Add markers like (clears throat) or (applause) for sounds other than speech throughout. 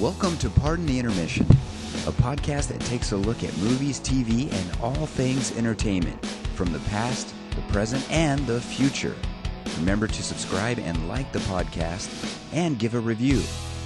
Welcome to Pardon the Intermission, a podcast that takes a look at movies, TV, and all things entertainment from the past, the present, and the future. Remember to subscribe and like the podcast and give a review.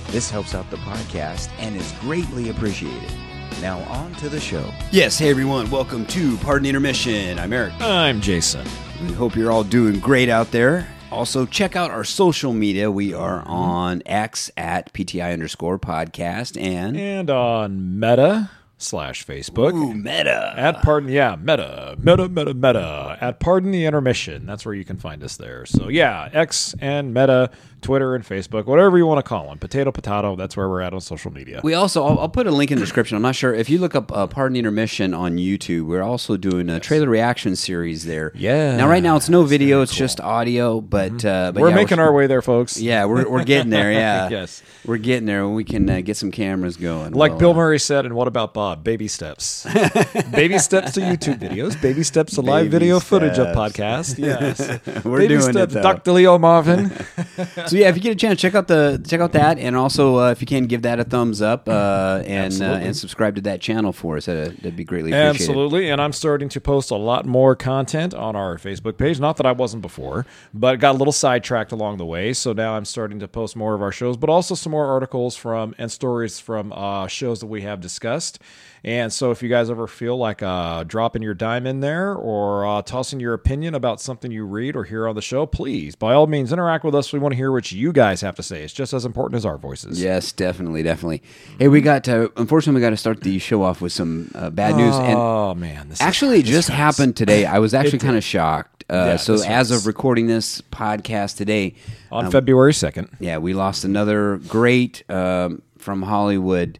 This helps out the podcast and is greatly appreciated. Now, on to the show. Yes, hey everyone, welcome to Pardon the Intermission. I'm Eric. I'm Jason. We hope you're all doing great out there. Also, check out our social media. We are mm-hmm. on X at PTI underscore podcast and And on Meta slash Facebook. Ooh, Meta. At Pardon, yeah, Meta, Meta, Meta, Meta. At Pardon the Intermission. That's where you can find us there. So, yeah, X and Meta, Twitter and Facebook, whatever you want to call them. Potato, potato, that's where we're at on social media. We also, I'll, I'll put a link in the description. I'm not sure if you look up uh, Pardon the Intermission on YouTube. We're also doing a trailer reaction series there. Yeah. Now, right now it's no video; it's just audio. But, uh, but we're yeah, making our way there, folks. (laughs) Yeah, we're, we're getting there. Yeah. (laughs) Yes. we're getting there. We can uh, get some cameras going. Like We'll, Bill uh, Murray said, and what about Bob? Baby steps. (laughs) baby steps to YouTube videos. Baby steps to live Baby video footage of steps. podcast. Yes. We're baby doing it, steps, though. Dr. Leo Marvin. So yeah, if you get a chance, check out the check out that, and also uh, if you can give that a thumbs up uh, and uh, and subscribe to that channel for us. That'd, that'd be greatly appreciated. Absolutely. And I'm starting to post a lot more content on our Facebook page. Not that I wasn't before, but got a little sidetracked along the way. So now I'm starting to post more of our shows, but also some more articles from and stories from uh, shows that we have discussed. And so if you guys ever feel like uh, dropping your dime in there or uh, tossing your opinion about something you read or hear on the show, please, by all means, interact with us. We want to hear what you guys have to say. It's just as important as our voices. Yes, definitely, definitely. Hey, we got to unfortunately we got to start the show off with some uh, bad news, and oh, man. This is- actually, it just happened today. I was (laughs) actually kind of shocked. Uh, Yeah, so as of recording this podcast today, On um, February 2nd. yeah, we lost another great um, from Hollywood.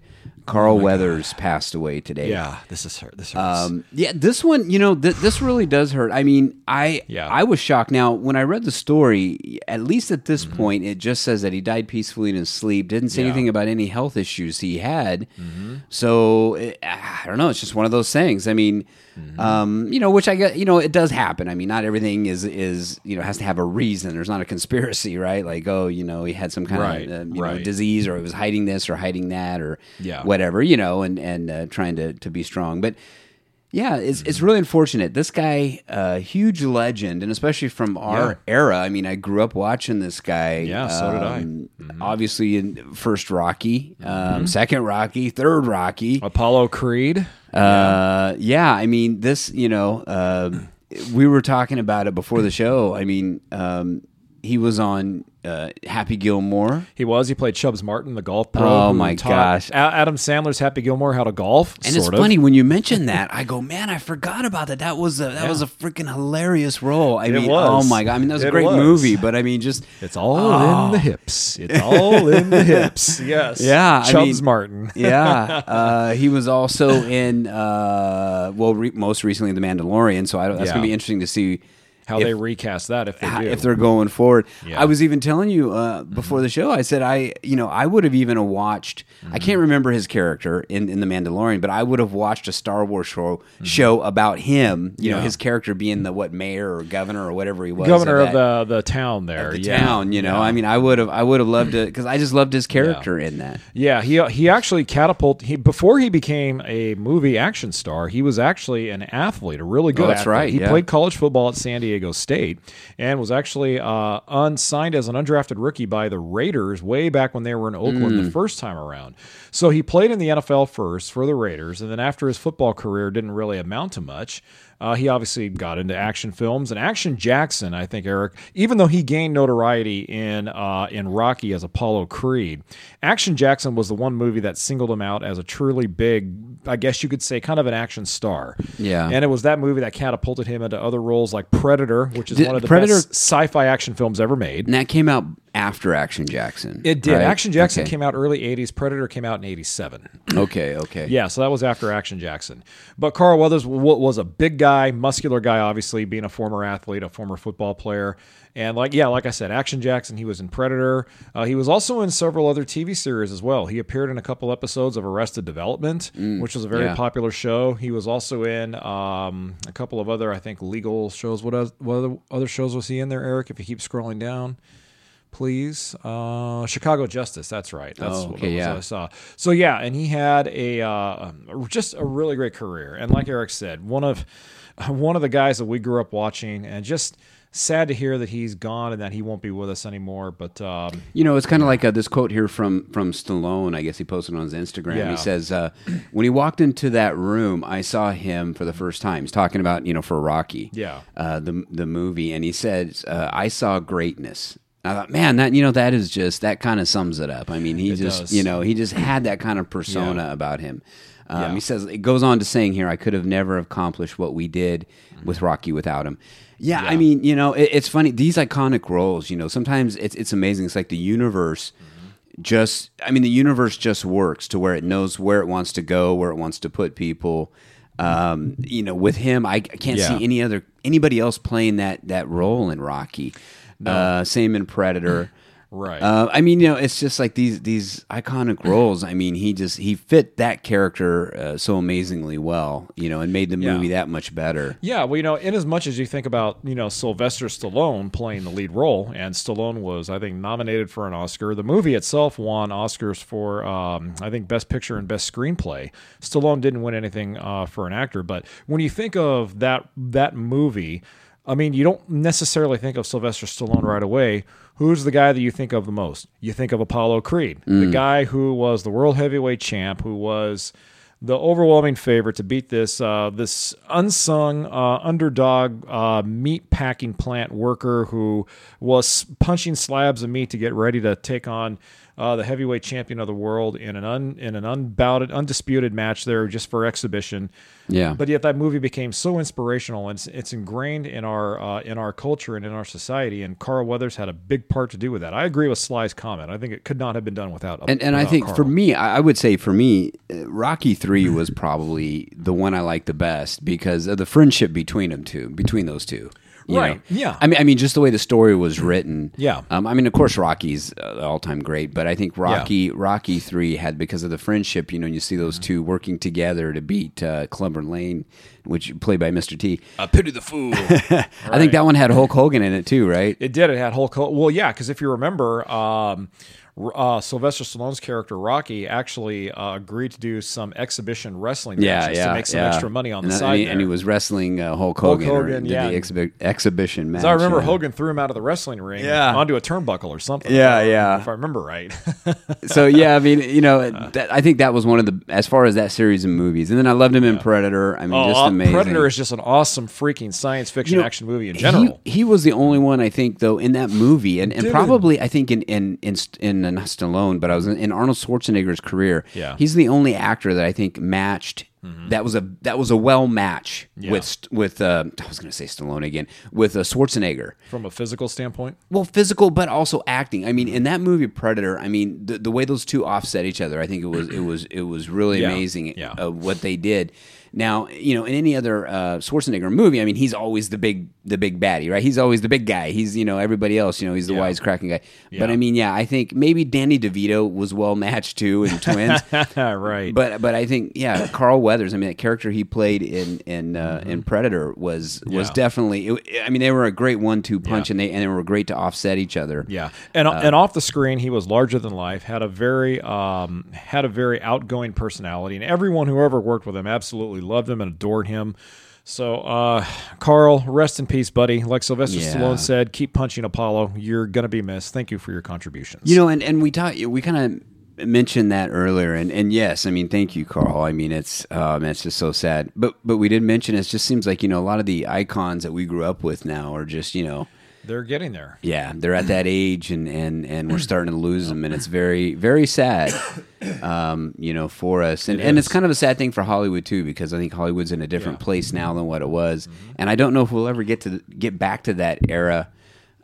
Carl Weathers passed away today. Oh Yeah, this is hurt. This hurts. Um, yeah, this one, you know, th- this really does hurt. I mean, I Yeah. I was shocked. Now, when I read the story, at least at Mm-hmm. this point, it just says that he died peacefully in his sleep. Didn't say Yeah. anything about any health issues he had. Mm-hmm. So it, I don't know. It's just one of those things. I mean, Mm-hmm. um, you know, which I get. You know, it does happen. I mean, not everything is is you know has to have a reason. There's not a conspiracy, right? Like, oh, you know, he had some kind Right, of uh, you know disease, or he was hiding this or hiding that, or Yeah. whatever, you know, and and uh, trying to to be strong, but. Yeah, it's Mm-hmm. it's really unfortunate. This guy, uh, huge legend, and especially from our Yeah. era. I mean, I grew up watching this guy. Yeah, so did I. um, Mm-hmm. Obviously, in first Rocky, um, second Rocky, third Rocky. Apollo Creed. Uh, yeah, I mean, this. You know, um we were talking about it before the show. I mean, um, he was on uh, Happy Gilmore. He was. He played Chubbs Martin, the golf pro. Oh, my gosh. Adam Sandler's Happy Gilmore how to golf. And it's of. funny when you mention that, I go, man, I forgot about that. That was a that was a freaking hilarious role. I It mean, was. oh my god, I mean that was a great was. movie, but I mean, just It's all in the hips. It's all in the hips. (laughs) Yes. Yeah, I mean- Martin. (laughs) yeah. (laughs) Uh, he was also in uh, well, re- most recently The Mandalorian. So I don't, that's Yeah. gonna be interesting to see How if- they recast that if they do. if they're going forward. Yeah. Mm-hmm. I was even telling you uh, before the show. I said I, you know, I would have even watched. Mm-hmm. I can't remember his character in, in the Mandalorian, but I would have watched a Star Wars show Mm-hmm. show about him. You know, his character being the what mayor or governor or whatever he was, Governor of that- the, the town there. the yeah. town. You know, Yeah. I mean, I would have, I would have loved it because I just loved his character in that. Yeah, he he actually catapulted. He before he became a movie action star, he was actually an athlete, a really good. Oh, that's athlete. right, He yeah. played college football at San Diego State and was actually uh, unsigned as an undrafted rookie by the Raiders way back when they were in Oakland Mm. the first time around. So he played in the NFL first for the Raiders, and then after his football career didn't really amount to much. Uh, he obviously got into action films and Action Jackson. I think Eric, even though he gained notoriety in uh, in Rocky as Apollo Creed, Action Jackson was the one movie that singled him out as a truly big, I guess you could say, kind of an action star. Yeah. and it was that movie that catapulted him into other roles like Predator, which is Did- one of the Predator- best sci-fi action films ever made. And that came out after Action Jackson. It did. right? Action Jackson Okay. came out early '80s. Predator came out in '87. (clears throat) Okay, okay. Yeah, so that was after Action Jackson. But Carl Weathers was a big guy, muscular guy, obviously, being a former athlete, a former football player. And like yeah, like I said, Action Jackson. He was in Predator. Uh, he was also in several other TV series as well. He appeared in a couple episodes of Arrested Development, which was a very yeah. popular show. He was also in um, a couple of other, I think, legal shows. What, oth- what other, other shows was he in there, Eric? If you keep scrolling down, please. Uh, Chicago Justice. That's right. That's Oh, what okay, yeah. I saw. So yeah, and he had a uh, just a really great career. And like Eric said, one of (laughs) one of the guys that we grew up watching, and just sad to hear that he's gone and that he won't be with us anymore. But um, You know, it's kind of like uh, this quote here from from Stallone. I guess he posted on his Instagram. Yeah. He says, uh, "When he walked into that room, I saw him for the first time." He's talking about you know for Rocky, Yeah. uh, the the movie, and he says, uh, "I saw greatness." I thought, man, that you know that is just that kind of sums it up. I mean, he It just does. you know he just had that kind of persona Yeah. about him. Um, Yeah. He says it goes on to saying here, "I could have never accomplished what we did with Rocky without him." Yeah, I Mm-hmm. Mean, you know, it, it's funny these iconic roles. You know, sometimes it's it's amazing. It's like the universe just. I mean, the universe just works to where it knows where it wants to go, where it wants to put people. Um, you know, with him, I, I can't Yeah. see any other anybody else playing that that role in Rocky. Uh, same in Predator. (laughs) Right. Uh, I mean, you know, it's just like these these iconic roles. I mean, he just he fit that character uh, so amazingly well, you know, and made the movie that much better. Yeah, well, you know, in as much as you think about, you know, Sylvester Stallone playing the lead role, and Stallone was, I think, nominated for an Oscar. The movie itself won Oscars for, um, I think, Best Picture and Best Screenplay. Stallone didn't win anything uh, for an actor, but when you think of that that movie, I mean, you don't necessarily think of Sylvester Stallone right away. Who's the guy that you think of the most? You think of Apollo Creed, the guy who was the world heavyweight champ, who was the overwhelming favorite to beat this uh, this unsung uh, underdog uh, meat packing plant worker who was punching slabs of meat to get ready to take on uh, the heavyweight champion of the world in an un, in an unbounded undisputed match there just for exhibition. Yeah. But yet that movie became so inspirational and it's, it's ingrained in our uh, in our culture and in our society. And Carl Weathers had a big part to do with that. I agree with Sly's comment. I think it could not have been done without. and and I think Carl. for me, I I would say for me, uh, Rocky Three was probably the one I liked the best because of the friendship between them two, between those two. Right, know? yeah. I mean, I mean, just the way the story was written. Yeah. Um, I mean, of course, Rocky's uh, all time great, but I think Rocky Rocky Three had because of the friendship. You know, you see Mm-hmm. those two working together to beat uh, Clubber Lang, which played by Mr. T. I pity the fool. (laughs) I think that one had Hulk Hogan in it too, right? It did. It had Hulk. Hogan. Well, yeah, because if you remember, um, uh, Sylvester Stallone's character Rocky actually uh, agreed to do some exhibition wrestling yeah, matches yeah, to make some yeah. extra money on and the that- side. and he, and he was wrestling uh, Hulk Hulk Hogan, or Hogan, did yeah. the exhibi- exhibition match. So I remember. Hogan threw him out of the wrestling ring Yeah. onto a turnbuckle or something. Yeah, yeah. If I remember right. (laughs) so yeah, I mean, you know, (laughs) Uh. that, I think that was one of the as far as that series of movies, and then I loved him in Predator. I mean, just uh, amazing. Predator is just an awesome freaking science fiction You know, action movie in general. He, he was the only one I think though in that movie, and, and Dude. probably I think in in in, in not Stallone, but I was in, in Arnold Schwarzenegger's career. Yeah. he's the only actor that I think matched. That was a that was a well match Yeah. with with uh, I was going to say Stallone again with uh, Schwarzenegger. From a physical standpoint, Well, physical, but also acting. I mean, in that movie Predator, I mean, the, the way those two offset each other, I think it was it was it was really Yeah, amazing uh, what they did. Now, you know, in any other uh, Schwarzenegger movie, I mean, he's always the big the big baddie, right? He's always the big guy. He's you know everybody else, you know, he's the Yeah. wisecracking guy. But I mean, yeah, I think maybe Danny DeVito was well matched too in (laughs) Twins. right? But but I think yeah, Carl Weathers. I mean, that character he played in in uh, in Predator was was Mm-hmm. Yeah. definitely. It, I mean, they were a great one two punch, Yeah. and they and they were great to offset each other. Yeah, and and off the screen, he was larger than life. Had a very um, had a very outgoing personality, and everyone who ever worked with him absolutely loved him and adored him. So, uh, Carl, rest in peace, buddy. Like Sylvester Yeah. Stallone said, keep punching Apollo. You're gonna be missed. Thank you for your contributions. You know, and, and we talked, we kind of mentioned that earlier, and, and yes, I mean, thank you, Carl. I mean, it's um, it's just so sad, but but we did mention it just seems like you know a lot of the icons that we grew up with now are just you know they're getting there. yeah they're at that (clears throat) age and and and we're (clears throat) starting to lose them, and it's very very sad, (coughs) um, you know, for us, and It and it's kind of a sad thing for Hollywood too because I think Hollywood's in a different Yeah. Mm-hmm. place now than what it was, and I don't know if we'll ever get to get back to that era.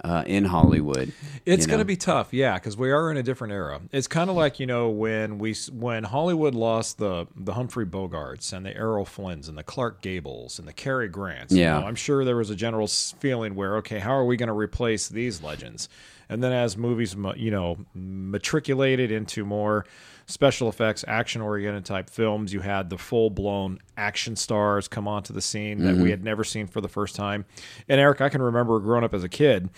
Uh, in Hollywood, It's you going to be tough, yeah, because we are in a different era. It's kind of like you know when we when Hollywood lost the the Humphrey Bogarts and the Errol Flynns and the Clark Gables and the Cary Grants. you Yeah. know, I'm sure there was a general feeling where okay, how are we going to replace these legends? And then as movies, you know, matriculated into more special effects, action oriented type films, you had the full blown action stars come onto the scene that Mm-hmm. we had never seen for the first time. And Eric, I can remember growing up as a kid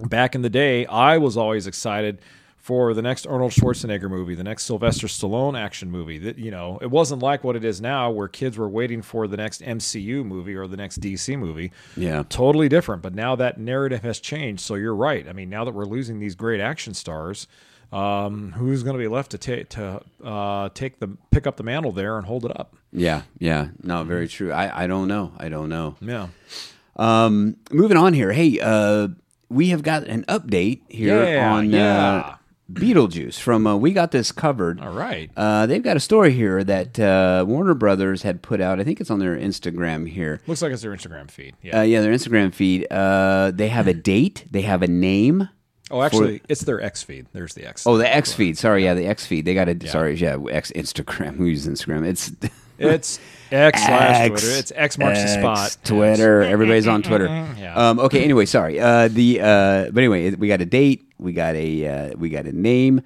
back in the day, I was always excited for the next Arnold Schwarzenegger movie, the next Sylvester Stallone action movie. That you know, it wasn't like what it is now, where kids were waiting for the next MCU movie or the next DC movie. Yeah. totally different. But now that narrative has changed. So you're right. I mean, now that we're losing these great action stars, um, who's going to be left to take to uh, take the pick up the mantle there and hold it up? Yeah, yeah. No, very true. I, I don't know. I don't know. Yeah. Um, moving on here. Hey, uh, we have got an update here Yeah, on yeah. Uh, Beetlejuice from uh, We Got This Covered. All right. Uh, they've got a story here that uh, Warner Brothers had put out. I think it's on their Instagram here. Looks like it's their Instagram feed. Yeah. Uh, yeah, their Instagram feed. Uh, they have a date. They have a name. Oh, actually, it's their X feed. There's the X. Oh, the X feed. Sorry, yeah, the X feed. They got a sorry, yeah, X Instagram. (laughs) Who uses Instagram? It's (laughs) It's X slash X, Twitter. It's X marks the spot. Twitter. Everybody's on Twitter. (laughs) Yeah. Um, okay. Anyway, sorry. Uh, the uh, but anyway, we got a date. We got a uh, we got a name.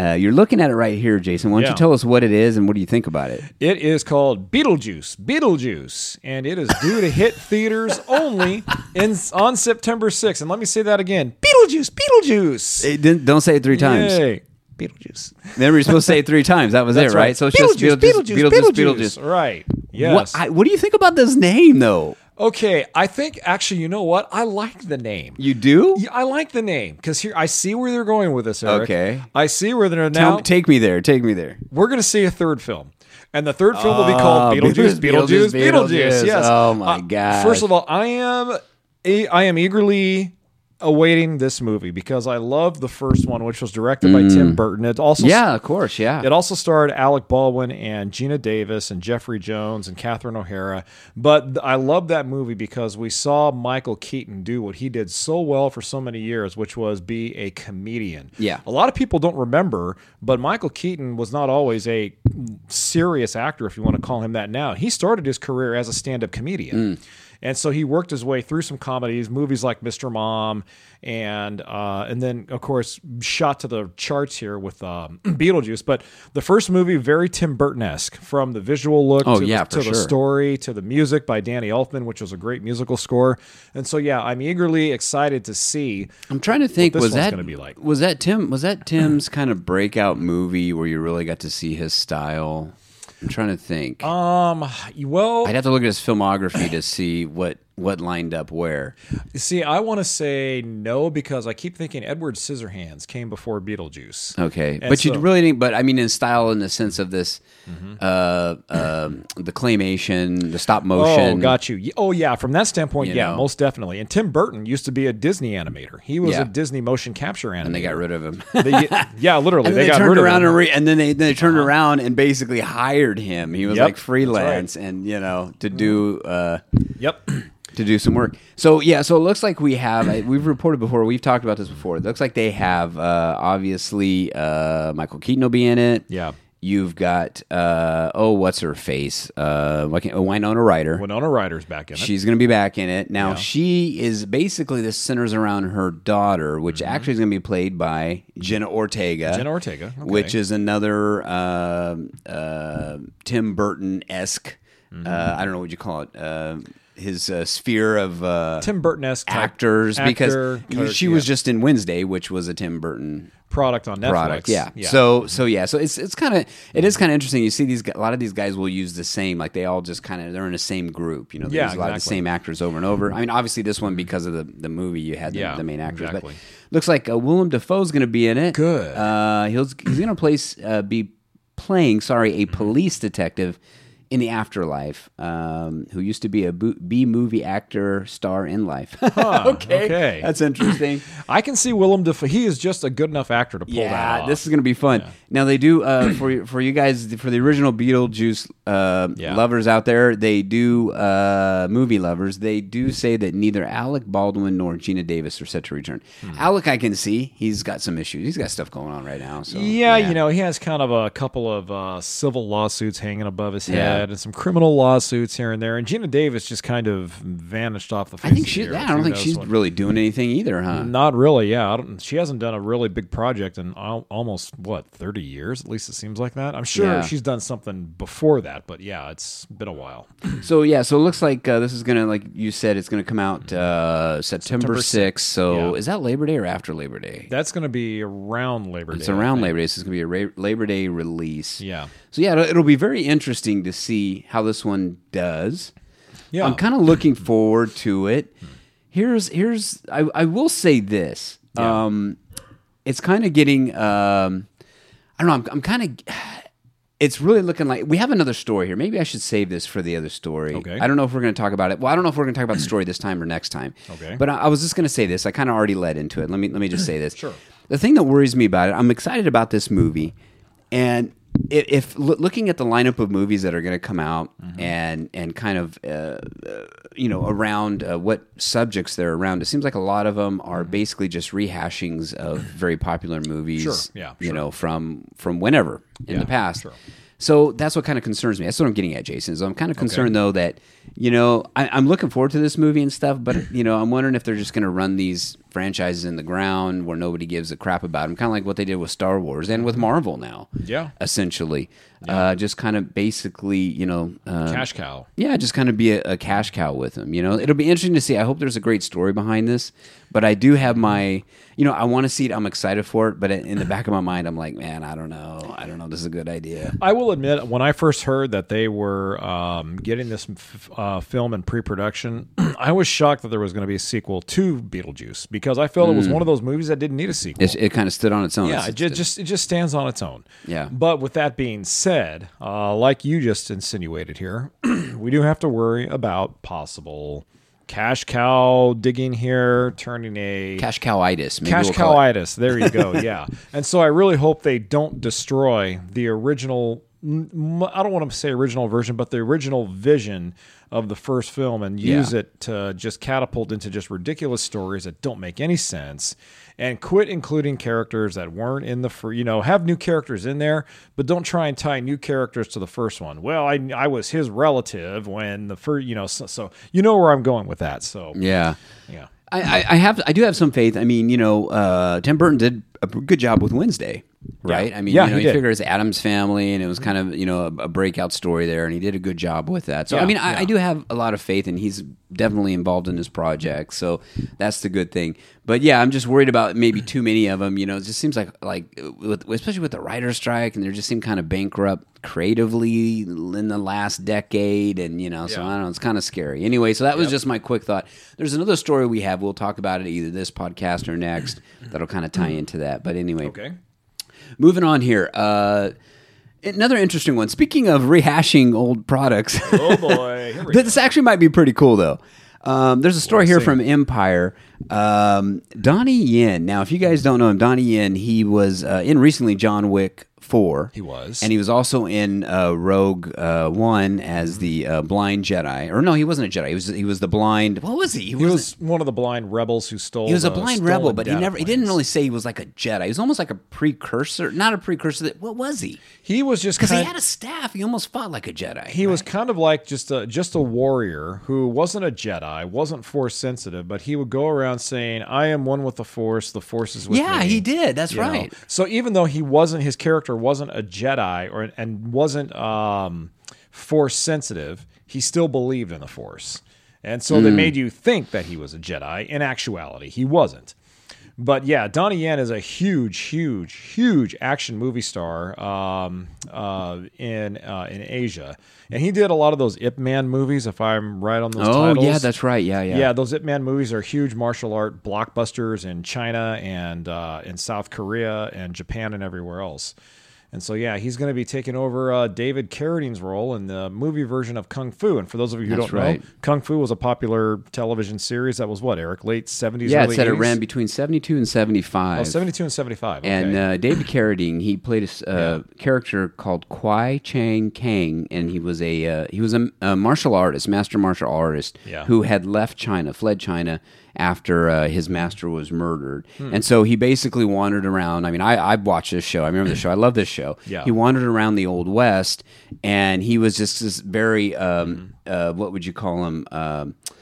Uh, you're looking at it right here, Jason. Why don't Yeah. you tell us what it is and what do you think about it? It is called Beetlejuice, Beetlejuice, and it is due to hit theaters only in on September 6th. And let me say that again: Beetlejuice, Beetlejuice. It didn't, don't say it three times. Yay. Beetlejuice. Then we're supposed to say it three times. That was That's it, right? So it's Beetlejuice, just Beetlejuice, Beetlejuice, Beetlejuice. Right. Yes. What, I, what do you think about this name, though? Okay. I think actually, you know what? I like the name. You do? Yeah, I like the name because here I see where they're going with this. Eric. Okay. I see where they're Tell- now. take me there. Take me there. we're going to see a third film. And the third film will be called Oh, Beetlejuice, Beetlejuice, Beetlejuice, Beetlejuice. Yes. Oh, my Uh, gosh. First of all, I am I am eagerly awaiting this movie because I love the first one, which was directed by Tim Burton. It also Mm. Yeah, of course. Yeah. it also starred Alec Baldwin and Geena Davis and Jeffrey Jones and Catherine O'Hara. But I love that movie because we saw Michael Keaton do what he did so well for so many years, which was be a comedian. Yeah. A lot of people don't remember, but Michael Keaton was not always a serious actor, if you want to call him that now. He started his career as a stand up comedian. And so he worked his way through some comedies, movies like Mr. Mom, and uh, and then of course shot to the charts here with um, (clears throat) Beetlejuice. But the first movie very Tim Burton esque, from the visual look Oh, to, yeah, the, to for the story to the music by Danny Elfman, which was a great musical score. And so yeah, I'm eagerly excited to see. I'm trying to think. this Was that gonna be like. Was that Tim? Was that Tim's kind of breakout movie where you really got to see his style? I'm trying to think. Um, well, I'd have to look at his filmography to see what what lined up where. see, I want to say no because I keep thinking Edward Scissorhands came before Beetlejuice. Okay, And but you really didn't. But I mean, in style, in the sense of this, uh, um, the claymation, the stop motion. Oh, got you. Oh, yeah. From that standpoint, You yeah, know. most definitely. And Tim Burton used to be a Disney animator. He was Yeah. a Disney motion capture animator. And they got rid of him. (laughs) They- yeah, literally. They, they, got turned rid around of and, re- and then they, then they turned around and basically hired him. He was Yep, like freelance and you know to do uh, Yep. To do some work. So yeah, so it looks like we have I- we've reported before. We've talked about this before. It looks like they have uh, obviously uh, Michael Keaton will be in it. Yeah. You've got uh, oh what's her face uh, can't- oh, Winona Ryder. Winona Ryder's back in it. She's going to be back in it. Now, Yeah. she is basically this centers around her daughter, which actually is going to be played by Jenna Ortega. Mm-hmm. Jenna Ortega, okay. Which is another uh, uh, Tim Burton esque, Mm-hmm. uh, I don't know what you call it, uh, his uh, sphere of uh, Tim Burton esque actors, actor, because she was just in Wednesday, which was a Tim Burton product on Netflix. product. Yeah. So so yeah. So it's it's kind of it is kind of interesting. You see these a lot of these guys will use the same like they all just kind of they're in the same group. You know, they Yeah, use a lot of the same actors over and over. I mean, obviously this one because of the the movie you had the, Yeah, the main actors, exactly. but looks like uh, Willem Dafoe's going to be in it. Good. Uh, he's he's going to place uh, be playing sorry a police detective. In the afterlife, um, who used to be a B movie actor star in life. (laughs) okay, okay. that's interesting. (clears throat) I can see Willem Dafoe. He is just a good enough actor to pull that off. this is gonna be fun. Now they do uh, for you- for you guys for the original Beetlejuice uh, Yeah. lovers out there. They do uh, movie lovers. They do say that neither Alec Baldwin nor Geena Davis are set to return. Hmm. Alec, I can see he's got some issues. He's got stuff going on right now. So yeah, you know, he has kind of a couple of uh, civil lawsuits hanging above his head. Yeah, and some criminal lawsuits here and there. And Geena Davis just kind of vanished off the face I think of she. the Yeah, earth. I don't think she's really doing anything either, huh? Not really, yeah. I don't, she hasn't done a really big project in al- almost what thirty years. At least it seems like that. I'm sure Yeah. she's done something before that, but yeah, it's been a while. (clears throat) So yeah, so it looks like uh, this is gonna, like you said, it's gonna come out uh, September sixth. So Yeah. is that Labor Day or after Labor Day? That's going to be around Labor Day. it's around. Labor Day. So it's gonna be a Ra- Labor Day release. Yeah, So yeah, it'll, it'll be very interesting to see how this one does. yeah. I'm kind of looking forward to it. Here's here's I, I will say this. Yeah. Um, it's kind of getting. Um, I don't know. I'm, I'm kind of. It's really looking like we have another story here. Maybe I should save this for the other story. Okay. I don't know if we're going to talk about it. Well, I don't know if we're going to talk about the story this time or next time. Okay. But I, I was just going to say this. I kind of already led into it. Let me let me just say this. Sure. The thing that worries me about it, I'm excited about this movie, and if, if looking at the lineup of movies that are going to come out Mm-hmm. and and kind of uh, uh, you know around uh, what subjects they're around, it seems like a lot of them are basically just rehashings of (laughs) very popular movies. Sure, yeah, you sure. know from from whenever in Yeah, the past. sure. So that's what kind of concerns me. That's what I'm getting at, Jason. Is I'm kind of concerned though that you know I, I'm looking forward to this movie and stuff, but (clears throat) you know I'm wondering if they're just going to run these franchises in the ground where nobody gives a crap about them, kind of like what they did with Star Wars and with Marvel now. Yeah. essentially, uh, just kind of basically, you know, uh, Cash cow. yeah, just kind of be a, a cash cow with them. You know, it'll be interesting to see. I hope there's a great story behind this, but I do have my, you know, I want to see it. I'm excited for it, but in the back of my mind, I'm like, man, I don't know. I don't know. This is a good idea. I will admit, when I first heard that they were um, getting this f- uh, film in pre-production, (clears throat) I was shocked that there was going to be a sequel to Beetlejuice because I felt it was one of those movies that didn't need a sequel. It, it kind of stood on its own. yeah, it ju- just it just stands on its own. Yeah. But with that being said, uh, like you just insinuated here, (clears throat) we do have to worry about possible cash cow digging here, turning a cash cowitis. Maybe cash we'll call it. cowitis. There you go. (laughs) Yeah. and so I really hope they don't destroy the original. I don't want to say original version, but the original vision of the first film and use Yeah. it to just catapult into just ridiculous stories that don't make any sense and quit including characters that weren't in the fir- you know have new characters in there but don't try and tie new characters to the first one well i, I was his relative when the first you know so, so you know where i'm going with that so Yeah. yeah I, I, I have I do have some faith. I mean, you know, uh, Tim Burton did a good job with Wednesday, right? I mean, Yeah, you know, he you did. figure it's Addams family, and it was kind of you know a, a breakout story there, and he did a good job with that. So I mean, I, yeah. I do have a lot of faith, and he's definitely involved in this project. So that's the good thing. But yeah, I'm just worried about maybe too many of them. You know, it just seems like like with, especially with the writer's strike, and they just seem kind of bankrupt creatively in the last decade, and you know, so Yeah. I don't know, it's kind of scary. Anyway, so that was just my quick thought. There's another story we have. We'll talk about it either this podcast or next. That'll kind of tie hmm. into that. But anyway, okay moving on here. Uh, another interesting one. Speaking of rehashing old products, oh boy (laughs) this actually might be pretty cool though. Um, there's a story here see. from Empire. Um, Donnie Yen. Now, if you guys don't know him, Donnie Yen, he was uh, in recently John Wick Four. He was. and he was also in uh, Rogue uh, One as the uh, blind Jedi. Or no, he wasn't a Jedi. He was he was the blind. What was he? He wasn't- was one of the blind rebels who stole. he was a blind rebel, but he never he didn't really say he was like a Jedi. He was almost like a precursor, not a precursor. That, what was he? He was just Because he had a staff. He almost fought like a Jedi. he was kind of like just a just a warrior who wasn't a Jedi, wasn't Force sensitive, but he would go around saying, "I am one with the Force. The Force is with me." yeah, he did. That's you know? right. So even though he wasn't, his character wasn't a Jedi or and wasn't um, Force sensitive, he still believed in the Force, and so Hmm. they made you think that he was a Jedi. In actuality, he wasn't. But yeah, Donnie Yen is a huge, huge, huge action movie star um, uh, in uh, in Asia, and he did a lot of those Ip Man movies. If I'm right on those Oh titles, yeah, that's right. Yeah, yeah. yeah, those Ip Man movies are huge martial art blockbusters in China and uh, in South Korea and Japan and everywhere else. And so, yeah, he's going to be taking over uh, David Carradine's role in the movie version of Kung Fu. And for those of you who That's don't right. know, Kung Fu was a popular television series that was what, Eric? Late 70s, Yeah, it said it ran between seventy-two and seventy-five. Oh, 72 and 75. Okay. And uh, David Carradine, he played a uh, character called Kwai Chang Caine, and he was a uh, he was a, a martial artist, master martial artist, Yeah. who had left China, fled China after uh, his master was murdered, Hmm. and so he basically wandered around. I mean, I I watched this show. I remember the show. I love this show. (clears throat) Yeah. He wandered around the old west, and he was just this very um, uh, what would you call him? Um, uh,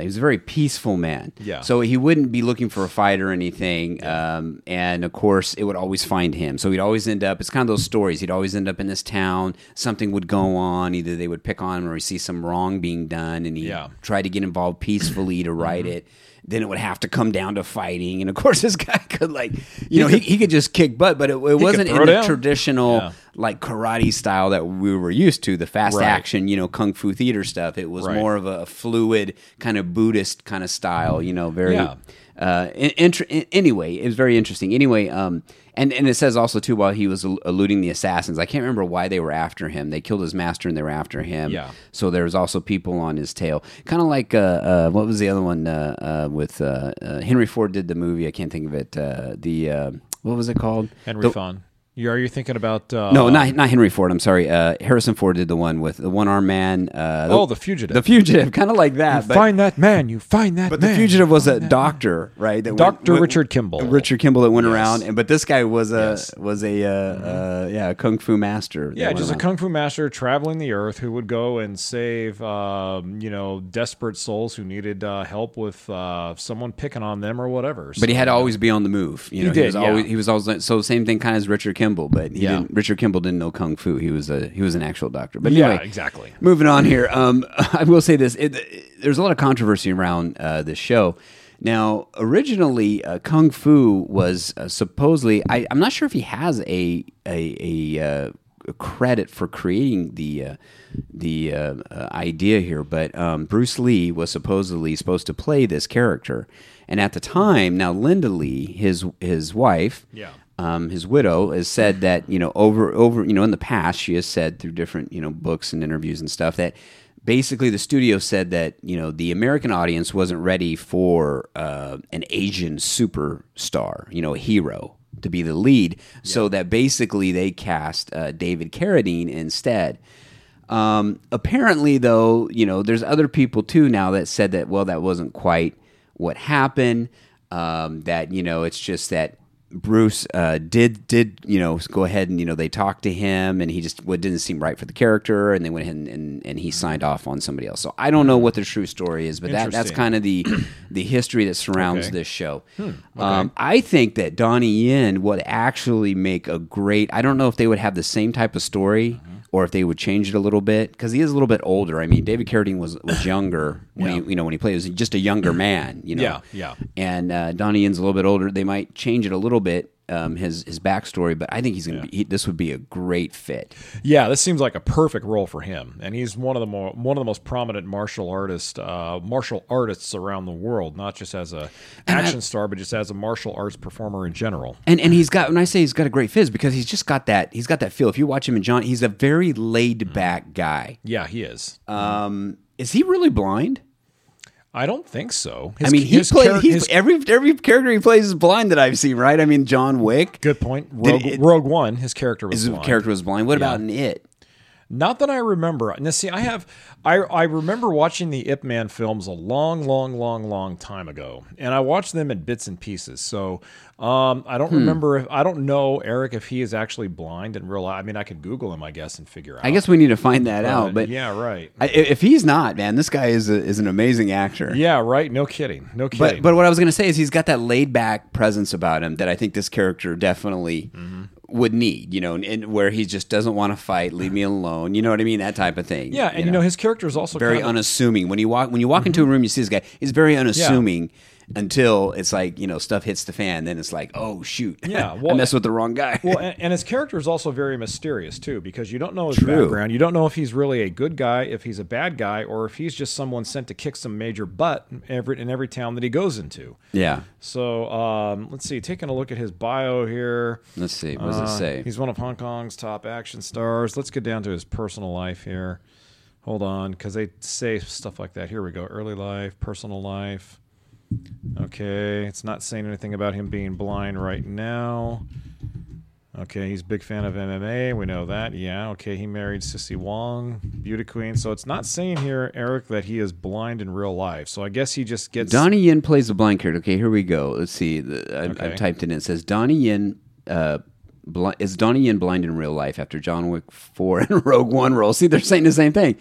he was a very peaceful man. Yeah. So he wouldn't be looking for a fight or anything. Um, and of course, it would always find him. So he'd always end up. It's kind of those stories. He'd always end up in this town. Something would go on. Either they would pick on him or he'd see some wrong being done, and he Yeah. try to get involved peacefully to right it. Then it would have to come down to fighting, and of course, (laughs) this guy could like, you know, he, (laughs) he could just kick butt, but it, it wasn't in the down. traditional Yeah. Like karate style that we were used to, the fast Right. action, you know, kung fu theater stuff. It was Right. more of a fluid kind of Buddhist kind of style, you know, very. Yeah. Uh, inter- anyway, it was very interesting. Anyway, um, and and it says also too while he was eluding the assassins, I can't remember why they were after him. They killed his master and they were after him. Yeah. So there was also people on his tail, kind of like uh, uh, what was the other one uh, uh, with uh, uh, Henry Ford did the movie? I can't think of it. Uh, the uh, what was it called? Henry The-. You, are you thinking about? Uh, no, not not Henry Ford. I'm sorry. Uh, Harrison Ford did the one with the one armed man. Uh, Oh, The Fugitive. The fugitive, (laughs) kind of like that. but find that man. You find that but man. the fugitive was a doctor, right? Dr. Richard Kimball. Richard Kimball that went Yes. around, and but this guy was a Yes. Mm-hmm. was a uh, uh, yeah a kung fu master. Yeah, went just a kung fu master traveling the earth who would go and save, um, you know, desperate souls who needed uh, help with uh, someone picking on them or whatever. But he had to always be on the move. You know, did, was yeah. always he was always so same thing kind of as Richard Kimball, but he Yeah. didn't. Richard Kimball didn't know kung fu. He was a he was an actual doctor. But Yeah, exactly. Moving on here, um, (laughs) I will say this: it, there's a lot of controversy around uh, this show. Now, originally, uh, Kung Fu was uh, supposedly. I, I'm not sure if he has a a, a, uh, a credit for creating the uh, the uh, uh, idea here, but um, Bruce Lee was supposedly supposed to play this character, and at the time, now Linda Lee, his his wife, Yeah. Um, his widow has said that you know over over you know in the past she has said through different you know books and interviews and stuff that basically the studio said that you know the American audience wasn't ready for uh, an Asian superstar you know a hero to be the lead so that basically they cast uh, David Carradine instead. Um, apparently, though, you know, there's other people too now that said that well, that wasn't quite what happened. Um, that you know, it's just that Bruce uh, did did you know go ahead and you know they talked to him and he just what didn't seem right for the character and they went ahead and, and, and he signed off on somebody else. So I don't know what the true story is, but that that's kind of the (clears throat) the history that surrounds Okay. this show. Um, I think that Donnie Yen would actually make a great. I don't know if they would have the same type of story Mm-hmm. Or if they would change it a little bit because he is a little bit older. I mean, David Carradine was was (laughs) younger when Yeah. he you know when he played. He was just a younger (clears throat) man. You know. Yeah, yeah. And uh, Donnie Yen's a little bit older. They might change it a little bit. Um, his his backstory, but I think he's gonna be. He, this would be a great fit. Yeah, this seems like a perfect role for him, and he's one of the more one of the most prominent martial artists, uh, martial artists around the world. Not just as a action star, but just as a martial arts performer in general. And and he's got when I say he's got a great fizz because he's just got that he's got that feel. If you watch him in John, he's a very laid back guy. Yeah, he is. Um, is he really blind? I don't think so. I mean, he his plays char- his- every every character he plays is blind that I've seen. Right? I mean, John Wick. good point. Rogue, it- Rogue One, his character was blind. His blind. character was blind. What about in it? Not that I remember. Now, see, I have, I, I remember watching the Ip Man films a long, long, long, long time ago, and I watched them in bits and pieces. So, um, I don't remember. If, I don't know, Eric, if he is actually blind in real life. I mean, I could Google him, I guess, and figure out. I guess we need to find that out. But yeah, right. I, if he's not, man, this guy is a, is an amazing actor. yeah, right. No kidding. No But kidding. but what I was going to say is he's got that laid back presence about him that I think this character definitely Mm-hmm. Would need. You know, and, and where he just doesn't want to fight, leave me alone. You know what I mean? That type of thing. yeah, and you know, his character is also very kind of, unassuming. When you walk when you walk into a mm-hmm. room, you see this guy. He's very unassuming until it's like you know stuff hits the fan. Then it's like, oh shoot, Yeah, (laughs) I messed with the wrong guy. well, (laughs) and, and his character is also very mysterious too, because you don't know his True. background. You don't know if he's really a good guy, if he's a bad guy, or if he's just someone sent to kick some major butt in every in every town that he goes into. yeah. So um, let's see. Taking a look at his bio here. Let's see. What does Uh, it say? He's one of Hong Kong's top action stars. Let's get down to his personal life here. Hold on, because they say stuff like that. Here we go. Early life, personal life. Okay, it's not saying anything about him being blind right now. Okay, he's a big fan of MMA. We know that. Yeah. Okay, he married Cissy Wang, beauty queen. So it's not saying here, Eric, that he is blind in real life. So I guess he just gets. Donnie Yen plays the blind character. Okay, here we go. Let's see. The, I, Okay. I've typed it in. It says Donnie Yen. uh, bl- is Donnie Yen blind in real life after John Wick four (laughs) and Rogue One role? See, they're saying the same thing.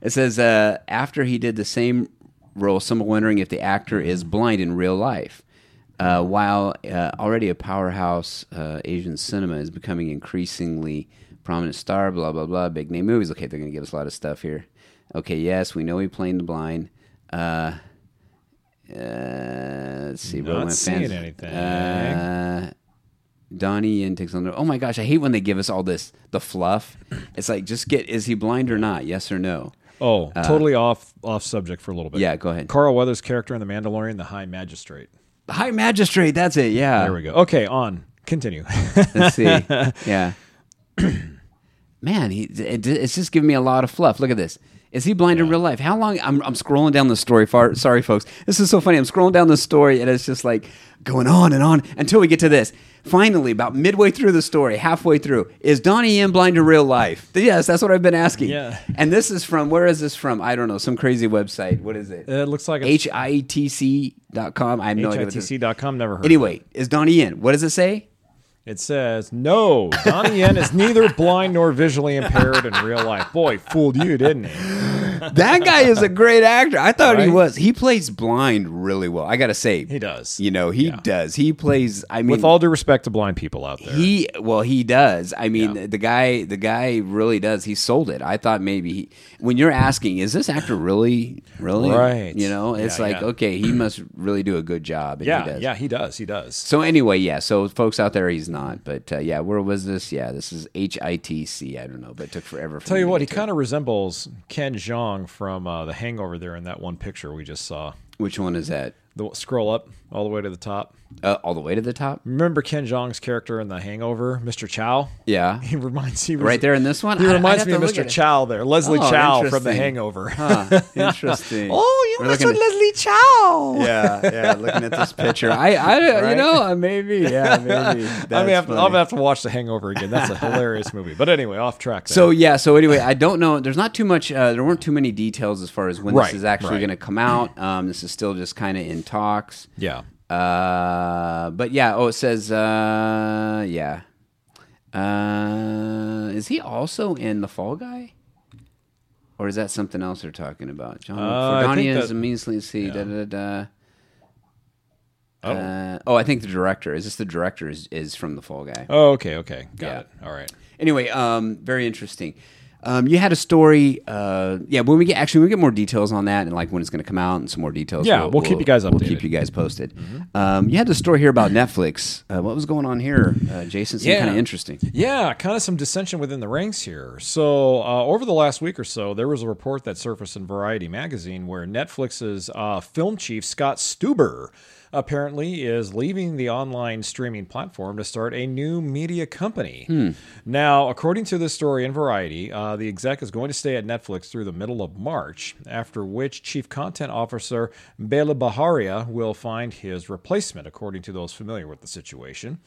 It says uh, after he did the same role, some are wondering if the actor is blind in real life. Uh, while uh, already a powerhouse, uh, Asian cinema is becoming increasingly prominent star. Blah blah blah. Big name movies. Okay, they're going to give us a lot of stuff here. Okay, yes, we know he played the blind. Uh, uh, let's see. Not seeing fans- anything. Uh, Donnie Yen takes on. the- Oh my gosh, I hate when they give us all this the fluff. It's like just get is he blind or not? Yes or no? Oh, totally off off subject for a little bit. Uh, Yeah, go ahead. Carl Weathers' character in The Mandalorian, the High Magistrate. The High Magistrate. That's it. Yeah. There we go. Okay, on. Continue. (laughs) Let's see. (laughs) Yeah. (clears throat) Man, he it, it's just giving me a lot of fluff. Look at this. Is he blind in real life? How long? I'm, I'm scrolling down the story. Far, sorry, folks. This is so funny. I'm scrolling down the story, and it's just like going on and on until we get to this. Finally, about midway through the story, halfway through, is Donnie Yen blind in real life? (laughs) Yes, that's what I've been asking. Yeah. And this is from where is this from? I don't know. Some crazy website. What is it? it looks like it's HITC.com. I have no idea. What this is. HITC.com. Never heard. Anyway, is Donnie Yen? What does it say? It says, no, Donnie Yen is neither blind nor visually impaired in real life. Boy, fooled you, didn't he? That guy is a great actor. I thought he was. He plays blind really well. I gotta say, He does. You know, he Yeah. does. He plays. I mean, With all due respect to blind people out there. he well, he does. I mean, Yeah. the guy, the guy really does. He sold it. I thought maybe he, when you're asking, is this actor really, really, Right. You know, it's Yeah, like yeah. okay, he must really do a good job. And he yeah, does. yeah, he does. He does. So anyway, yeah. So folks out there, he's not. But uh, yeah, where was this? Yeah, this is H I T C. I don't know, but it took forever. For Tell me you what, he kind of resembles Ken Jeong from uh, The Hangover there in that one picture we just saw. Which one is that? The scroll up all the way to the top. Uh, all the way to the top. Remember Ken Jeong's character in The Hangover, Mr. Chow? Yeah. (laughs) He reminds he Right there in this one. He I- reminds me of Mr. Chow there, Leslie Oh, Chow from The. Hangover. Huh, (laughs) interesting. Oh, you We're mess looking with at- Leslie Chow. yeah, yeah. Looking at this (laughs) picture, I, I, you know, uh, maybe, yeah, maybe. I That's may have to, I'm gonna have to watch The Hangover again. That's a hilarious movie. But anyway, off track. There. So yeah, so anyway, I don't know. There's not too much. Uh, there weren't too many details as far as when Right, this is actually right. going to come out. Um, this is still just kind of in talks. yeah, Uh, but yeah. Oh, it says. Uh, yeah. Uh, is he also in the Fall Guy? Or is that something else they're talking about? John Uh, I for Donnie think is immediately see. Da, da, da, da. Oh. Uh, oh, I think the director is this. The director is, is from the Fall Guy. Oh, okay, okay, got Yeah. it. All right. Anyway, um, very interesting. Um, you had a story, uh, yeah. When we get actually, when we get more details on that, and like when it's going to come out, and some more details. Yeah, we'll keep you guys up. We'll updated. keep you guys posted. Um, you had the story here about Netflix. Uh, what was going on here, uh, Jason? Seemed Yeah. kind of interesting. Yeah, kind of some dissension within the ranks here. So, uh, over the last week or so, there was a report that surfaced in Variety magazine where Netflix's uh, film chief, Scott Stuber, apparently is leaving the online streaming platform to start a new media company. Now, according to this story in Variety, uh, the exec is going to stay at Netflix through the middle of March, after which Chief Content Officer Bela Bajaria will find his replacement, according to those familiar with the situation.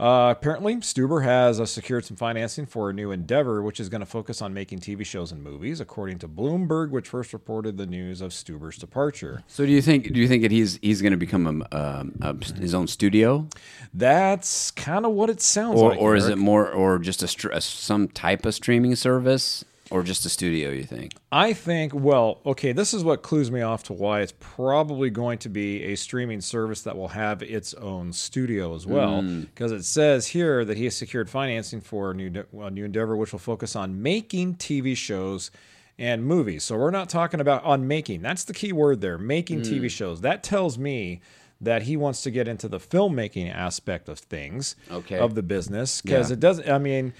Uh, apparently, Stuber has uh, secured some financing for a new endeavor, which is going to focus on making TV shows and movies, according to Bloomberg, which first reported the news of Stuber's departure. So, do you think? Do you think that he's he's going to become a, um, a, his own studio, That's kind of what it sounds or like. or is it more, or just a, a some type of streaming service, or just a studio? You think? I think, well, okay, this is what clues me off to why it's probably going to be a streaming service that will have its own studio as well. Mm. Because it says here that he has secured financing for a new, a new endeavor, which will focus on making TV shows and movies. So we're not talking about on making. That's the key word there making mm. TV shows. That tells me that he wants to get into the filmmaking aspect of things Okay. of the business because Yeah. it doesn't i mean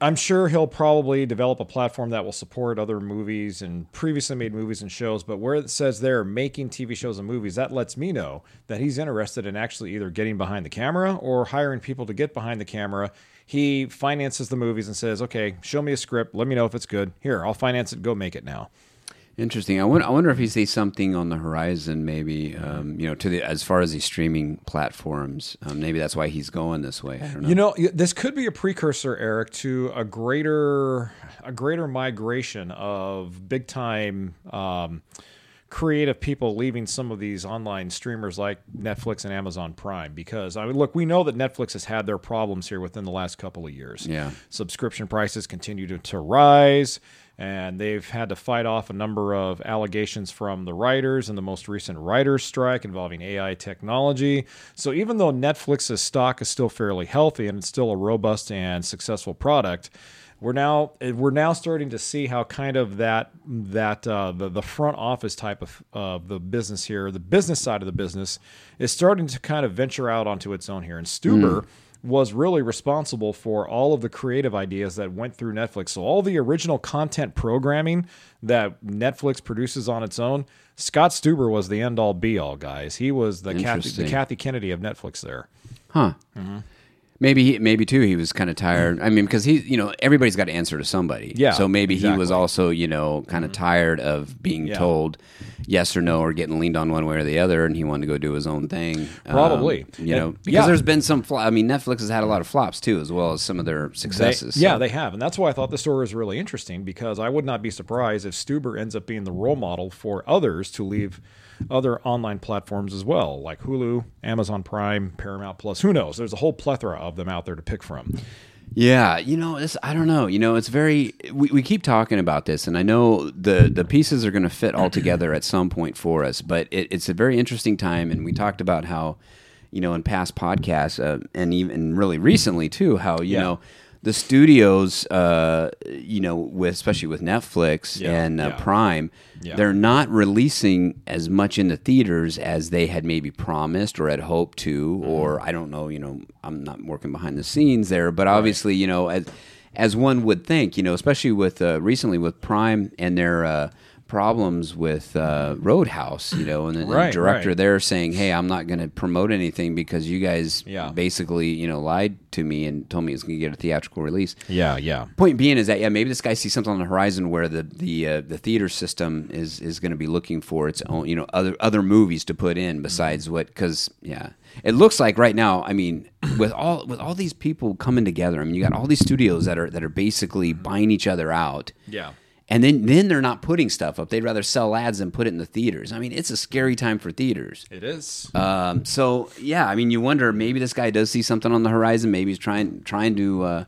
i'm sure he'll probably develop a platform that will support other movies and previously made movies and shows but where it says they're making tv shows and movies that lets me know that he's interested in actually either getting behind the camera or hiring people to get behind the camera. He finances the movies and says okay show me a script. Let me know if it's good. Here i'll finance it. Go make it now Interesting. I wonder, I wonder if he sees something on the horizon, maybe um, you know, to the as far as these streaming platforms. Um, maybe that's why he's going this way. Know. You know, this could be a precursor, Eric, to a greater a greater migration of big time um, creative people leaving some of these online streamers like Netflix and Amazon Prime because I mean look we know that Netflix has had their problems here within the last couple of years. Yeah. Subscription prices continue to, to rise and they've had to fight off a number of allegations from the writers and the most recent writers strike involving AI technology. So even though Netflix's stock is still fairly healthy and it's still a robust and successful product, we're now we're now starting to see how kind of that that uh, the the front office type of of the business here, the business side of the business, is starting to kind of venture out onto its own here. And Stuber was really responsible for all of the creative ideas that went through Netflix. So all the original content programming that Netflix produces on its own, Scott Stuber was the end all be all, guys. He was the Kathy, the Kathy Kennedy of Netflix there. Huh. Mm-hmm. Maybe he, maybe too he was kind of tired. I mean, because he, you know, everybody's got to answer to somebody. Yeah, So maybe he was exactly. also, you know, kind of tired of being Yeah. told yes or no or getting leaned on one way or the other, and he wanted to go do his own thing. Um, Probably. you know, And- because yeah. there's been some. Fl- I mean, Netflix has had a lot of flops too, as well as some of their They- successes. yeah, they have, and that's why I thought the story was really interesting because I would not be surprised if Stuber ends up being the role model for others to leave other online platforms as well, like Hulu, Amazon Prime, Paramount Plus. Who knows? There's a whole plethora of them out there to pick from. Yeah, you know, it's I don't know. You know, it's very we, we keep talking about this, and I know the the pieces are going to fit all (clears throat) together at some point for us. But it, it's a very interesting time, and we talked about how, you know, in past podcasts, uh, and even really recently too, how you Yeah. know the studios, uh, you know, with especially with Netflix Yeah, and uh, yeah. Prime, Yeah. they're not releasing as much in the theaters as they had maybe promised or had hoped to, Mm-hmm. or I don't know. You know, I'm not working behind the scenes there, but obviously, you know, as as one would think, you know, especially with uh, recently with Prime and their uh, problems with uh, Roadhouse, you know, and the, and the director right. there saying, "Hey, I'm not going to promote anything because you guys Yeah. basically, you know, lied to me and told me it's going to get a theatrical release." Yeah, yeah. Point being is that yeah, maybe this guy sees something on the horizon where the the uh, the theater system is is going to be looking for its own you know other other movies to put in besides what because yeah it looks like right now I mean with all with all these people coming together I mean you got all these studios that are that are basically buying each other out Yeah. And then then they're not putting stuff up they'd rather sell ads than put it in the theaters I mean it's a scary time for theaters It is. um, so yeah, I mean, you wonder maybe this guy does see something on the horizon. Maybe he's trying trying to uh,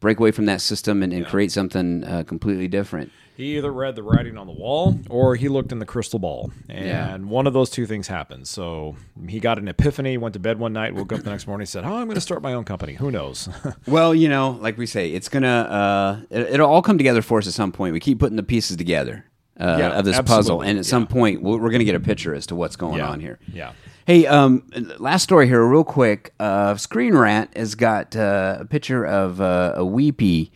break away from that system and, and create something uh, completely different. He either read the writing on the wall or he looked in the crystal ball. And Yeah. one of those two things happened. So he got an epiphany, went to bed one night, woke up the next morning, said, Oh, I'm going to start my own company. Who knows? (laughs) Well, you know, like we say, it's gonna uh, it, it'll all come together for us at some point. We keep putting the pieces together uh, Yeah, of this absolutely. puzzle, and at some point, we're, we're gonna get a picture as to what's going Yeah. on here. Yeah. Hey, um, last story here, real quick. Uh, Screen Rant has got uh, a picture of uh, a weepy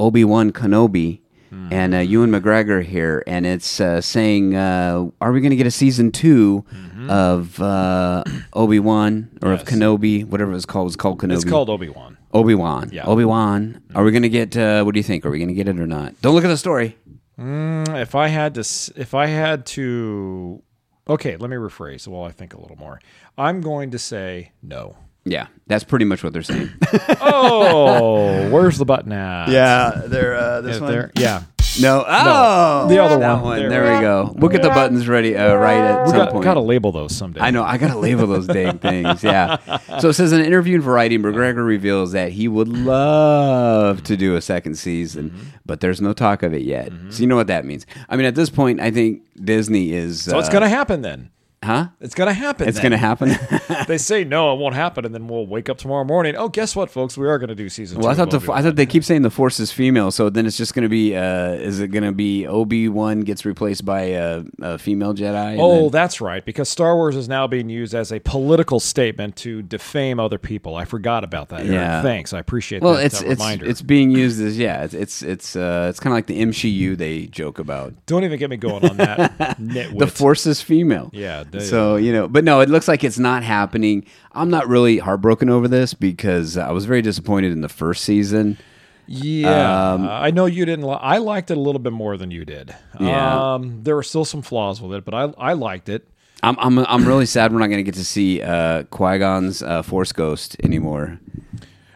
Obi Wan Kenobi Hmm. and uh, Ewan McGregor here, and it's uh, saying, uh, "Are we going to get a season 2 of uh, Obi Wan or of Kenobi, whatever it's called? It's called Kenobi. It's called Obi Wan. Obi Wan. Yeah. Obi Wan. Are we going to get? Uh, what do you think? Are we going to get it or not? Don't look at the story. If I had to, if I had to, okay, let me rephrase while I think a little more. I'm going to say no. Yeah, that's pretty much what they're saying. (laughs) Oh, where's the button at? yeah, they're uh, this Is there? Yeah. No. Oh, The other that one. There, There we go. We'll get the buttons ready uh, right at We some got, point. got to label those someday. I know. I got to label those dang things. Yeah. (laughs) So it says in an interview in Variety, McGregor reveals that he would love to do a second season, Mm-hmm. but there's no talk of it yet. So you know what that means. I mean, at this point, I think Disney is. So it's going to happen then. Huh? It's to happen. It's then. to happen. (laughs) they say no, it won't happen, and then we'll wake up tomorrow morning. Oh, guess what, folks? We are going to do season Well, I thought the Obi-Wan. I thought they keep saying the Force is female, so then it's just going to be. Uh, is it going to be Obi Wan gets replaced by a, a female Jedi? Oh, then- that's right. Because Star Wars is now being used as a political statement to defame other people. I forgot about that. Eric. Yeah. Thanks. I appreciate well, that, it's that it's reminder. it's being used as yeah, it's it's it's uh, it's kind of like the MCU they joke about. Don't even get me going on that. (laughs) The Force is female. Yeah, the- so you know, but no, it looks like it's not happening. I'm not really heartbroken over this because I was very disappointed in the first season. Yeah, Um, I know you didn't. Li- I liked it a little bit more than you did. Yeah. um, there were still some flaws with it, but I I liked it. I'm I'm I'm really sad we're not going to get to see uh, Qui Gon's uh, Force Ghost anymore.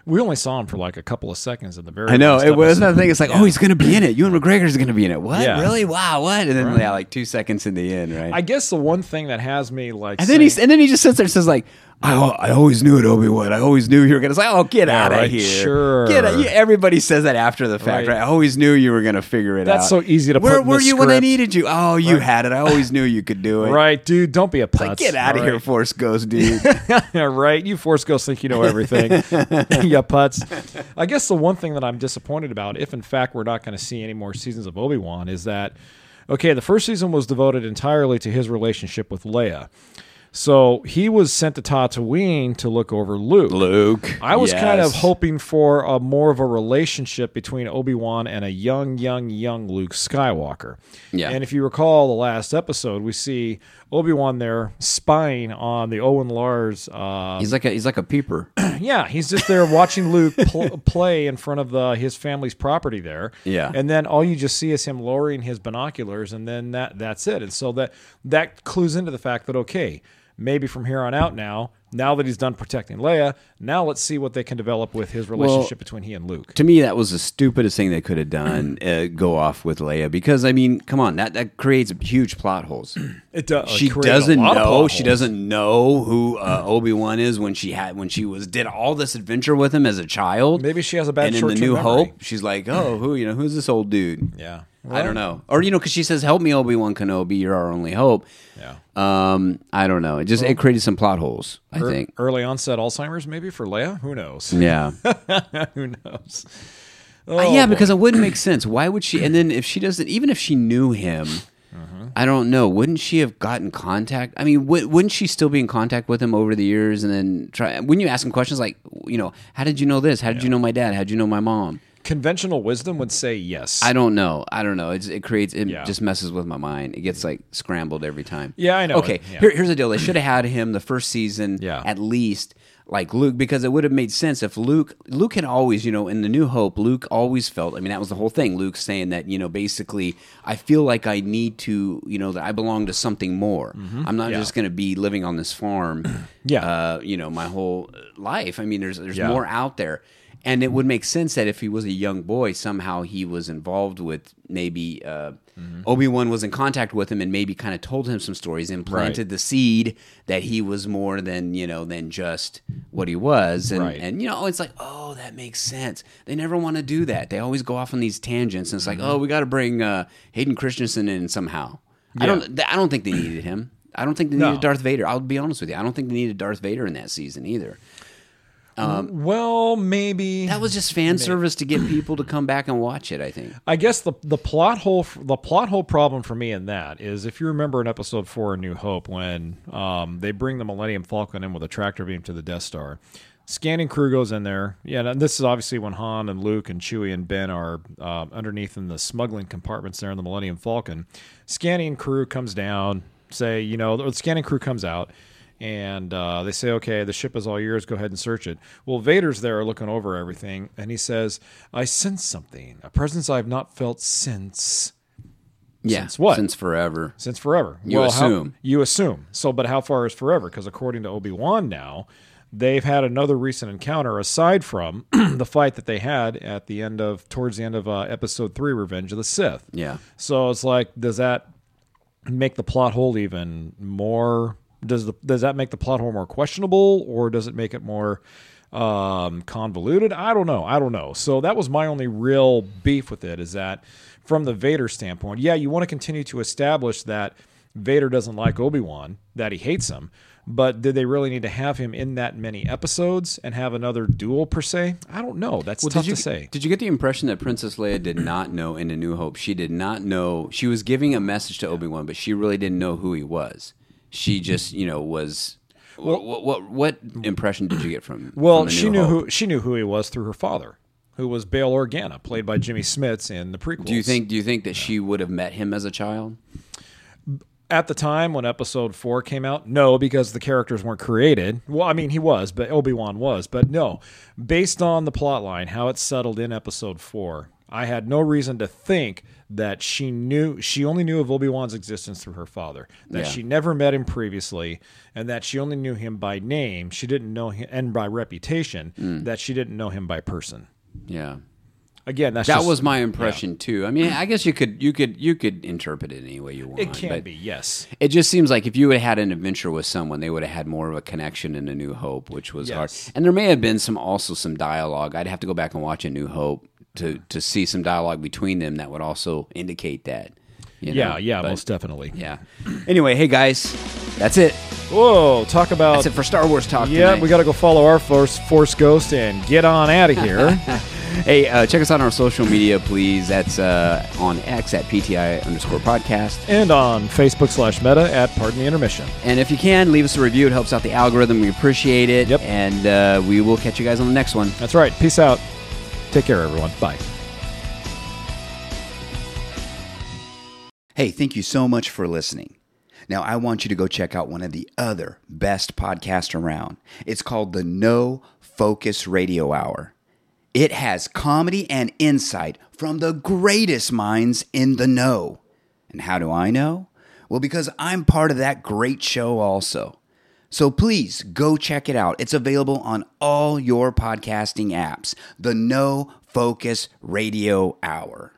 We only saw him for like a couple of seconds in the very. I know it was another thing. It's like, oh, he's going to be in it. Ewan McGregor's going to be in it. What? Yeah. Really? Wow. What? And then yeah, like two seconds in the end, right? I guess the one thing that has me like, and then he and then he just sits there and says like, I, I always knew it, Obi Wan. I always knew you were going to say, oh, get Yeah, out of right, here. sure. Get out. Everybody says that after the fact, Right. right? I always knew you were going to figure it out. That's so easy to Where were you when I needed you? Oh, you had it. I always knew you could do it. right, dude, don't be a putz. Like, get out of here. Force Ghost, dude. (laughs) Right. You Force Ghosts think you know everything. (laughs) (laughs) yeah, putz. I guess the one thing that I'm disappointed about, if in fact we're not going to see any more seasons of Obi Wan, is that okay, the first season was devoted entirely to his relationship with Leia. So he was sent to Tatooine to look over Luke. Luke. I was kind of hoping for a more of a relationship between Obi Wan and a young, young, young Luke Skywalker. Yeah. And if you recall the last episode, we see Obi Wan there spying on the Owen Lars. Uh, He's like a he's like a peeper. (clears throat) yeah, he's just there watching Luke pl- (laughs) play in front of the, his family's property there. Yeah. And then all you just see is him lowering his binoculars, and then that that's it. And so that that clues into the fact that okay, maybe from here on out now, now that he's done protecting Leia, now let's see what they can develop with his relationship between he and Luke. to me that was the stupidest thing they could have done (clears throat) uh, go off with leia because i mean come on that that creates huge plot holes (clears throat) It does. she doesn't know she doesn't know who uh, (clears throat) obi-wan is when she had when she was did all this adventure with him as a child Maybe she has a bad and in the new memory. hope she's like oh who you know who's this old dude Yeah. I don't know. Or you know, because she says, "Help me, Obi Wan Kenobi. You're our only hope." Yeah. Um, I don't know. It just it created some plot holes. I Ear- think. early onset Alzheimer's maybe for Leia. Who knows? Yeah. (laughs) Who knows? Uh, Oh, yeah, boy. because it wouldn't make sense. Why would she? And then if she doesn't, even if she knew him, Mm-hmm. I don't know. Wouldn't she have gotten contact? I mean, w- wouldn't she still be in contact with him over the years? And then try? Wouldn't you ask him questions like, you know, how did you know this? How did you know my dad? How did you know my mom? Conventional wisdom would say yes. I don't know. I don't know. It's, it creates. It Yeah. just messes with my mind. It gets like scrambled every time. Yeah, I know Okay, it. Yeah. here, here's the deal. They should have had him the first season, Yeah. at least like Luke, because it would have made sense if Luke. Luke had always, you know, in the New Hope, Luke always felt. I mean, that was the whole thing. Luke saying that, you know, basically, I feel like I need to, you know, that I belong to something more. I'm not Mm-hmm. Yeah. just going to be living on this farm, Yeah. uh, you know, my whole life. I mean, there's there's Yeah. more out there. And it would make sense that if he was a young boy, somehow he was involved with maybe uh, Mm-hmm. Obi Wan was in contact with him and maybe kind of told him some stories and planted Right. the seed that he was more than you know than just what he was. And Right. and you know it's like oh that makes sense. They never want to do that. They always go off on these tangents. And it's Mm-hmm. like oh we got to bring uh, Hayden Christensen in somehow. I don't I don't think they needed him. I don't think they No. needed Darth Vader. I'll be honest with you. I don't think they needed Darth Vader in that season either. Well, maybe That was just fan service to get (clears throat) people to come back and watch it. I think. I guess the the plot hole the plot hole problem for me in that is if you remember in episode four of New Hope when um, they bring the Millennium Falcon in with a tractor beam to the Death Star. Scanning crew goes in there. Yeah, and this is obviously when Han and Luke and Chewie and Ben are uh, underneath in the smuggling compartments there in the Millennium Falcon. Scanning crew comes down, say, you know, the scanning crew comes out, and uh, they say, okay, the ship is all yours. Go ahead and search it. Well, Vader's there looking over everything, and he says, I sense something, a presence I have not felt since. Yeah. Since what? Since forever. Since forever. You how- assume. you assume. So, but how far is forever? Because according to Obi Wan now, they've had another recent encounter aside from (clears throat) the fight that they had at the end of, towards the end of uh, episode three, Revenge of the Sith. Yeah. So it's like, does that make the plot hole even more? Does the does that make the plot hole more questionable, or does it make it more um, convoluted? I don't know. I don't know. So that was my only real beef with it. Is that from the Vader standpoint? Yeah, you want to continue to establish that Vader doesn't like Obi Wan, that he hates him. But did they really need to have him in that many episodes and have another duel per se? I don't know. That's tough did you to say. Did you get the impression that Princess Leia did not know in A New Hope? She did not know. She was giving a message to Obi Wan, but she really didn't know who he was. She just, you know, was. What what, what, what impression did you get from? Well, from she knew Hope? who she knew who he was through her father, who was Bail Organa, played by Jimmy Smits in the prequel. Do you think? Do you think that she would have met him as a child? at the time when Episode Four came out? No, because the characters weren't created. Well, I mean, he was, but Obi Wan was, but no. Based on the plot line, how it settled in Episode Four, I had no reason to think that she knew she only knew of Obi-Wan's existence through her father, that Yeah. she never met him previously, and that she only knew him by name. She didn't know him and by reputation, Mm. that she didn't know him by person. Yeah. Again, that's That just- was my impression too. I mean, I guess you could you could you could interpret it any way you want. It can be, yes. It just seems like if you had had an adventure with someone, they would have had more of a connection in A New Hope, which was hard. And there may have been some also some dialogue. I'd have to go back and watch A New Hope to to see some dialogue between them that would also indicate that. you know? Yeah, yeah, But- most definitely. yeah. Anyway, hey guys, that's it. Whoa, talk about That's it for Star Wars talk. Yeah, we got to go follow our Force, Force Ghost and get on out of here. (laughs) Hey, uh, check us out on our social media, please. That's uh, on X at PTI underscore podcast. and on Facebook slash Meta at Pardon the Intermission. And if you can, leave us a review. It helps out the algorithm. We appreciate it. Yep. And uh, we will catch you guys on the next one. That's right. Peace out. Take care, everyone. Bye. Hey, thank you so much for listening. Now, I want you to go check out one of the other best podcasts around. It's called the No Focus Radio Hour. It has comedy and insight from the greatest minds in the know. And how do I know? Well, because I'm part of that great show also. So please go check it out. It's available on all your podcasting apps. The No Focus Radio Hour.